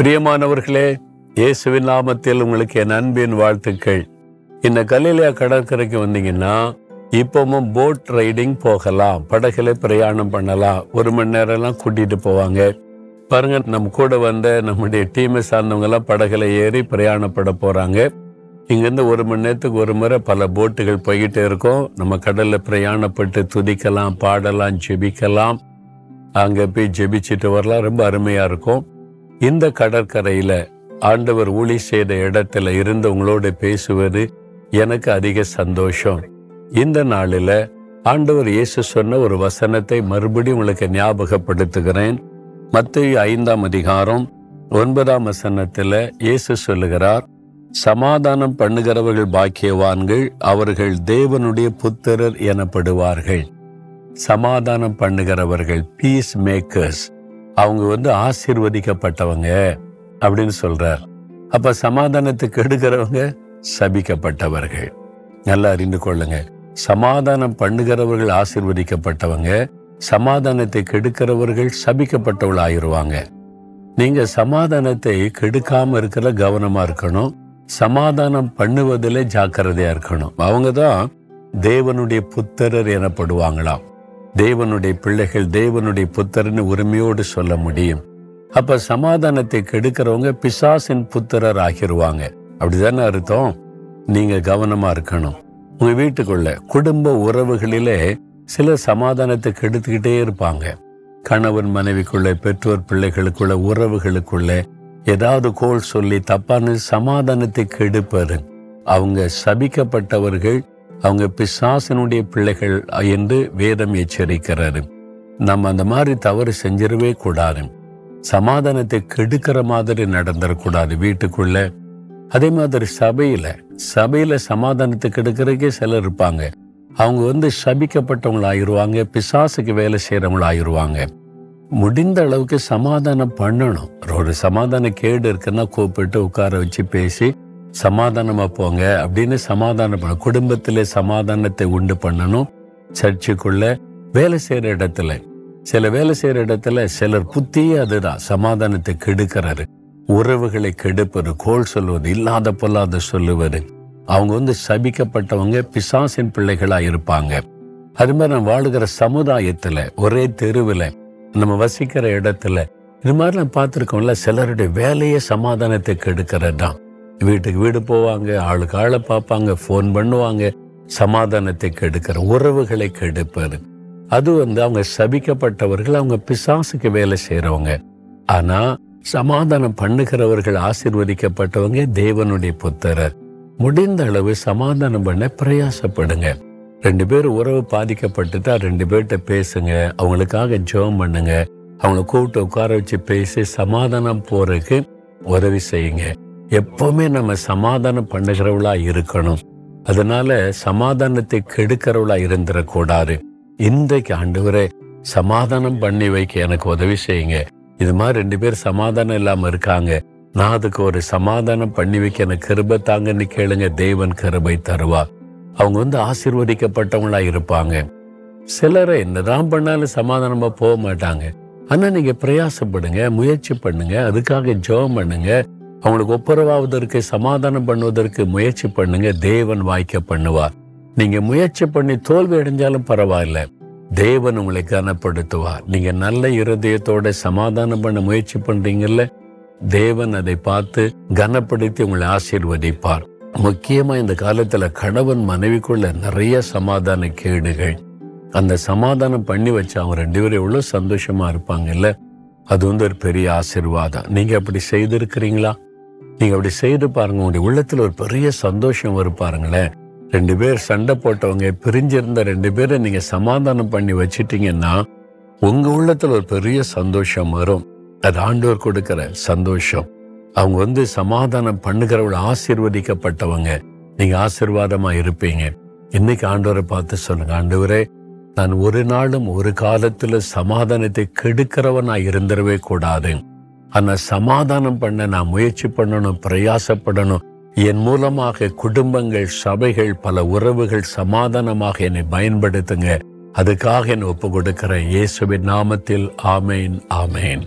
பிரியமானவர்களே இயேசுவின் நாமத்தில் உங்களுக்கு என் அன்பின் வாழ்த்துக்கள். இந்த கலிலியா கடற்கரைக்கு வந்தீங்கன்னா இப்பவும் போட் ரைடிங் போகலாம் படகுல பிரயாணம் பண்ணலாம் ஒரு மணி நேரம்லாம் கூட்டிட்டு போவாங்க. பாருங்க நம்ம கூட வந்த நம்முடைய டீமை சார்ந்தவங்கெல்லாம் படகுல ஏறி பிரயாணப்பட போறாங்க. இங்கேருந்து ஒரு மணி நேரத்துக்கு ஒரு முறை பல போட்டுகள் போய்கிட்டே இருக்கும். நம்ம கடலில் பிரயாணப்பட்டு துதிக்கலாம் பாடலாம் ஜெபிக்கலாம். அங்கே போய் ஜெபிச்சுட்டு வரலாம் ரொம்ப அருமையாக இருக்கும். இந்த கடற்கரையில ஆண்டவர் ஊழி செய்த இடத்துல இருந்து உங்களோட பேசுவது எனக்கு அதிக சந்தோஷம். இந்த நாளில ஆண்டவர் இயேசு சொன்ன ஒரு வசனத்தை மறுபடியும் உங்களுக்கு ஞாபகப்படுத்துகிறேன். மத்திய ஐந்தாம் அதிகாரம் ஒன்பதாம் வசனத்தில் இயேசு சொல்லுகிறார் சமாதானம் பண்ணுகிறவர்கள் பாக்கியவான்கள் அவர்கள் தேவனுடைய புத்திரர் எனப்படுவார்கள். சமாதானம் பண்ணுகிறவர்கள் பீஸ் மேக்கர்ஸ் அவங்க வந்து ஆசீர்வதிக்கப்பட்டவங்க அப்படின்னு சொல்றார். அப்ப சமாதானத்துக்கு எடுக்கிறவங்க சபிக்கப்பட்டவர்கள். நல்லா அறிந்து கொள்ளுங்க. சமாதானம் பண்ணுகிறவர்கள் ஆசிர்வதிக்கப்பட்டவங்க சமாதானத்தை கெடுக்கிறவர்கள் சபிக்கப்பட்டவள் ஆயிருவாங்க நீங்க சமாதானத்தை கெடுக்காம இருக்கிற கவனமா இருக்கணும். சமாதானம் பண்ணுவதிலே ஜாக்கிரதையா இருக்கணும். அவங்க தான் தேவனுடைய புத்திரர் எனப்படுவாங்களாம். தேவனுடைய பிள்ளைகள் தேவனுடைய புத்தர்னு உரிமையோடு சொல்ல முடியும். அப்ப சமாதானத்தை கெடுக்கிறவங்க பிசாசின் புத்திரர் ஆகிருவாங்க. அப்படிதானே அர்த்தம்? நீங்க கவனமா இருக்கணும். உங்க வீட்டுக்குள்ள குடும்ப உறவுகளிலே சில சமாதானத்தை கெடுத்துக்கிட்டே இருப்பாங்க. கணவன் மனைவிக்குள்ள பெற்றோர் பிள்ளைகளுக்குள்ள உறவுகளுக்குள்ள ஏதாவது கோல் சொல்லி தப்பான சமாதானத்தை கெடுப்பாரு அவங்க சபிக்கப்பட்டவர்கள் அவங்க பிசாசனுடைய பிள்ளைகள் என்று வேதம் எச்சரிக்கிறாரு நம்ம அந்த மாதிரி தவறு செஞ்சிடவே கூடாது. சமாதானத்தை கெடுக்கிற மாதிரி நடந்துடக்கூடாது வீட்டுக்குள்ள. அதே மாதிரி சபையில சபையில சமாதானத்தை கெடுக்கிறதுக்கே சிலர் இருப்பாங்க. அவங்க வந்து சபிக்கப்பட்டவங்களாயிருவாங்க பிசாசுக்கு வேலை செய்கிறவங்களாயிருவாங்க முடிந்த அளவுக்கு சமாதானம் பண்ணணும். ஒரு சமாதான கேடு இருக்குன்னா கூப்பிட்டு உட்கார வச்சு பேசி சமாதானமா போங்க அப்படின்னு சமாதானம் பண்ண குடும்பத்திலே சமாதானத்தை உண்டு பண்ணணும். சர்ச்சுக்குள்ள வேலை செய்யற இடத்துல சில வேலை செய்யற இடத்துல சிலர் புத்தியே அதுதான் சமாதானத்தை கெடுக்கிறாரு. உறவுகளை கெடுப்பது கோல் சொல்வது இல்லாத பொல்லாத சொல்லுவது. அவங்க வந்து சபிக்கப்பட்டவங்க பிசாசின் பிள்ளைகளா இருப்பாங்க. அது மாதிரி நம்ம வாழுகிற சமுதாயத்துல ஒரே தெருவில் நம்ம வசிக்கிற இடத்துல இது மாதிரி நான் பார்த்துருக்கோம்ல சிலருடைய வேலையே சமாதானத்தை கெடுக்கிறது தான் வீட்டுக்கு வீடு போவாங்க ஆளுக்கு ஆளை பார்ப்பாங்க ஃபோன் பண்ணுவாங்க சமாதானத்தை கெடுக்கிற உறவுகளை கெடுப்பது. அது வந்து அவங்க சபிக்கப்பட்டவர்கள் அவங்க பிசாசுக்கு வேலை செய்யறவங்க ஆனா சமாதானம் பண்ணுகிறவர்கள் ஆசிர்வதிக்கப்பட்டவங்க தேவனுடைய புத்தரர். முடிந்த அளவு சமாதானம் பண்ண பிரயாசப்படுங்க. ரெண்டு பேரும் உறவு பாதிக்கப்பட்டுட்டா ரெண்டு பேர்கிட்ட பேசுங்க அவங்களுக்காக ஜெபம் பண்ணுங்க அவங்கள கூப்பிட்டு உட்கார வச்சு பேசி சமாதானம் போறதுக்கு உதவி செய்யுங்க. எப்பவுமே நம்ம சமாதானம் பண்ணுகிறவளா இருக்கணும். அதனால சமாதானத்தை கெடுக்கிறவளா இருந்துடக்கூடாது இன்றைக்கு ஆண்டவரே சமாதானம் பண்ணி வைக்க எனக்கு உதவி செய்யுங்க. இது மாதிரி ரெண்டு பேர் சமாதானம் இல்லாம இருக்காங்க. நான் அதுக்கு ஒரு சமாதானம் பண்ணி வைக்க எனக்கு கிருபை தாங்கன்னு கேளுங்க. தேவன் கிருபை தருவா. அவங்க வந்து ஆசீர்வதிக்கப்பட்டவங்களா இருப்பாங்க. சிலரை என்னதான் பண்ணாலும் சமாதானமா போக மாட்டாங்க. ஆனா நீங்க பிரயாசப்படுங்க முயற்சி பண்ணுங்க அதுக்காக ஜெபம் பண்ணுங்க. அவங்களுக்கு ஒப்புரவாவதற்கு சமாதானம் பண்ணுவதற்கு முயற்சி பண்ணுங்க. தேவன் வாய்க்க பண்ணுவார். நீங்க முயற்சி பண்ணி தோல்வி அடைஞ்சாலும் பரவாயில்ல. தேவன் உங்களை கனப்படுத்துவார். நீங்க நல்ல இருதயத்தோட சமாதானம் பண்ண முயற்சி பண்றீங்கல்ல தேவன் அதை பார்த்து கனப்படுத்தி உங்களை ஆசீர்வதிப்பார். முக்கியமா இந்த காலத்துல கணவன் மனைவிக்குள்ள நிறைய சமாதான கேடுகள். அந்த சமாதானம் பண்ணி வச்சா அவங்க ரெண்டு பேரும் எவ்வளவு சந்தோஷமா இருப்பாங்கல்ல. அது வந்து ஒரு பெரிய ஆசீர்வாதம். நீங்க அப்படி செய்திருக்கிறீங்களா? நீங்க அப்படி செய்து பாருங்க. உங்களுடைய உள்ளத்துல ஒரு பெரிய சந்தோஷம் வரும் பாருங்களேன். ரெண்டு பேர் சண்டை போட்டவங்க பிரிஞ்சிருந்த ரெண்டு பேரை நீங்க சமாதானம் பண்ணி வச்சிட்டீங்கன்னா உங்க உள்ளத்துல ஒரு பெரிய சந்தோஷம் வரும். அது ஆண்டவர் கொடுக்கிற சந்தோஷம். அவங்க வந்து சமாதானம் பண்ணுகிறவங்க ஆசீர்வதிக்கப்பட்டவங்க. நீங்க ஆசீர்வாதமா இருப்பீங்க. இன்னைக்கு ஆண்டவரை பார்த்து சொல்லுங்க ஆண்டவரே நான் ஒரு நாளும் ஒரு காலத்துல சமாதானத்தை கெடுக்கிறவனா இருந்துடவே கூடாது. ஆனால் சமாதானம் பண்ண நான் முயற்சி பண்ணணும் பிரயாசப்படணும். என் மூலமாக குடும்பங்கள் சபைகள் பல உறவுகள் சமாதானமாக என்னை பயன்படுத்துங்க. அதுக்காக என்னை ஒப்பு கொடுக்கிறேன் இயேசுவின் நாமத்தில் ஆமேன் ஆமேன்.